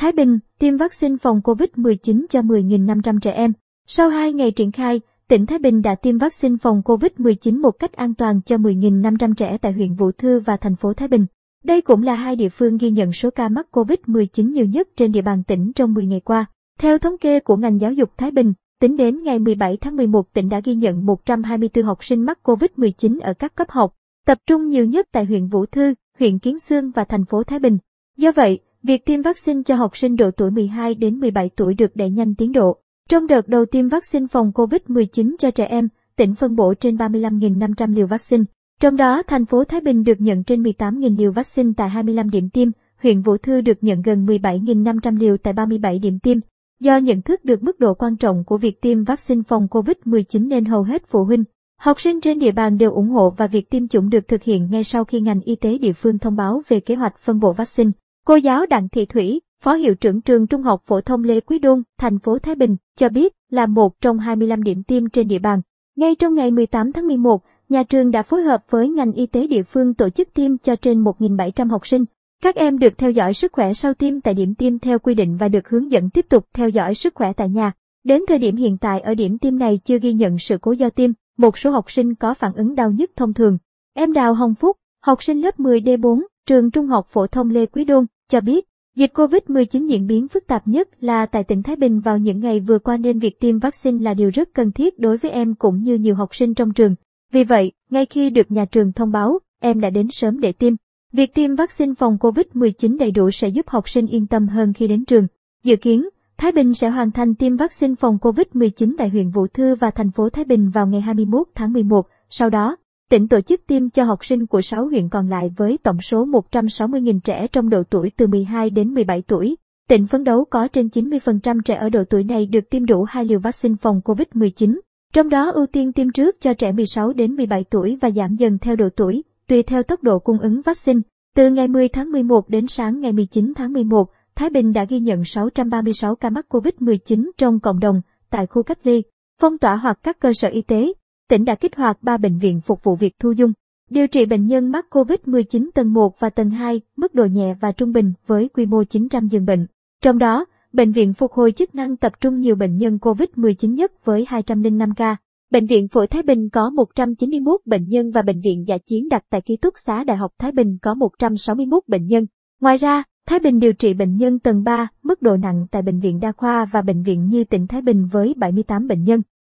Thái Bình, tiêm vaccine phòng COVID-19 cho 10.500 trẻ em. Sau 2 ngày triển khai, tỉnh Thái Bình đã tiêm vaccine phòng COVID-19 một cách an toàn cho 10.500 trẻ tại huyện Vũ Thư và thành phố Thái Bình. Đây cũng là hai địa phương ghi nhận số ca mắc COVID-19 nhiều nhất trên địa bàn tỉnh trong 10 ngày qua. Theo thống kê của ngành giáo dục Thái Bình, tính đến ngày 17 tháng 11 tỉnh đã ghi nhận 124 học sinh mắc COVID-19 ở các cấp học, tập trung nhiều nhất tại huyện Vũ Thư, huyện Kiến Sương và thành phố Thái Bình. Do vậy, việc tiêm vaccine cho học sinh độ tuổi 12 đến 17 tuổi được đẩy nhanh tiến độ. Trong đợt đầu tiêm vaccine phòng COVID-19 cho trẻ em, tỉnh phân bổ trên 35.500 liều vaccine. Trong đó, thành phố Thái Bình được nhận trên 18.000 liều vaccine tại 25 điểm tiêm, huyện Vũ Thư được nhận gần 17.500 liều tại 37 điểm tiêm. Do nhận thức được mức độ quan trọng của việc tiêm vaccine phòng COVID-19 nên hầu hết phụ huynh, học sinh trên địa bàn đều ủng hộ và việc tiêm chủng được thực hiện ngay sau khi ngành y tế địa phương thông báo về kế hoạch phân bổ vaccine. Cô giáo Đặng Thị Thủy, Phó Hiệu trưởng trường Trung học phổ thông Lê Quý Đôn, thành phố Thái Bình, cho biết là một trong 25 điểm tiêm trên địa bàn. Ngay trong ngày 18 tháng 11, nhà trường đã phối hợp với ngành y tế địa phương tổ chức tiêm cho trên 1.700 học sinh. Các em được theo dõi sức khỏe sau tiêm tại điểm tiêm theo quy định và được hướng dẫn tiếp tục theo dõi sức khỏe tại nhà. Đến thời điểm hiện tại ở điểm tiêm này chưa ghi nhận sự cố do tiêm, một số học sinh có phản ứng đau nhức thông thường. Em Đào Hồng Phúc, học sinh lớp 10D4, trường Trung học phổ thông Lê Quý Đôn, cho biết, dịch COVID-19 diễn biến phức tạp nhất là tại tỉnh Thái Bình vào những ngày vừa qua nên việc tiêm vaccine là điều rất cần thiết đối với em cũng như nhiều học sinh trong trường. Vì vậy, ngay khi được nhà trường thông báo, em đã đến sớm để tiêm. Việc tiêm vaccine phòng COVID-19 đầy đủ sẽ giúp học sinh yên tâm hơn khi đến trường. Dự kiến, Thái Bình sẽ hoàn thành tiêm vaccine phòng COVID-19 tại huyện Vũ Thư và thành phố Thái Bình vào ngày 21 tháng 11. Sau đó, tỉnh tổ chức tiêm cho học sinh của 6 huyện còn lại với tổng số 160.000 trẻ trong độ tuổi từ 12 đến 17 tuổi. Tỉnh phấn đấu có trên 90% trẻ ở độ tuổi này được tiêm đủ hai liều vaccine phòng COVID-19. Trong đó ưu tiên tiêm trước cho trẻ 16 đến 17 tuổi và giảm dần theo độ tuổi, tùy theo tốc độ cung ứng vaccine. Từ ngày 10 tháng 11 đến sáng ngày 19 tháng 11, Thái Bình đã ghi nhận 636 ca mắc COVID-19 trong cộng đồng tại khu cách ly, phong tỏa hoặc các cơ sở y tế. Tỉnh đã kích hoạt 3 bệnh viện phục vụ việc thu dung, điều trị bệnh nhân mắc COVID-19 tầng 1 và tầng 2, mức độ nhẹ và trung bình với quy mô 900 giường bệnh. Trong đó, Bệnh viện phục hồi chức năng tập trung nhiều bệnh nhân COVID-19 nhất với 205 ca. Bệnh viện Phổi Thái Bình có 191 bệnh nhân và bệnh viện giả Chiến đặt tại ký túc xá Đại học Thái Bình có 161 bệnh nhân. Ngoài ra, Thái Bình điều trị bệnh nhân tầng 3, mức độ nặng tại Bệnh viện Đa khoa và Bệnh viện Như tỉnh Thái Bình với 78 bệnh nhân.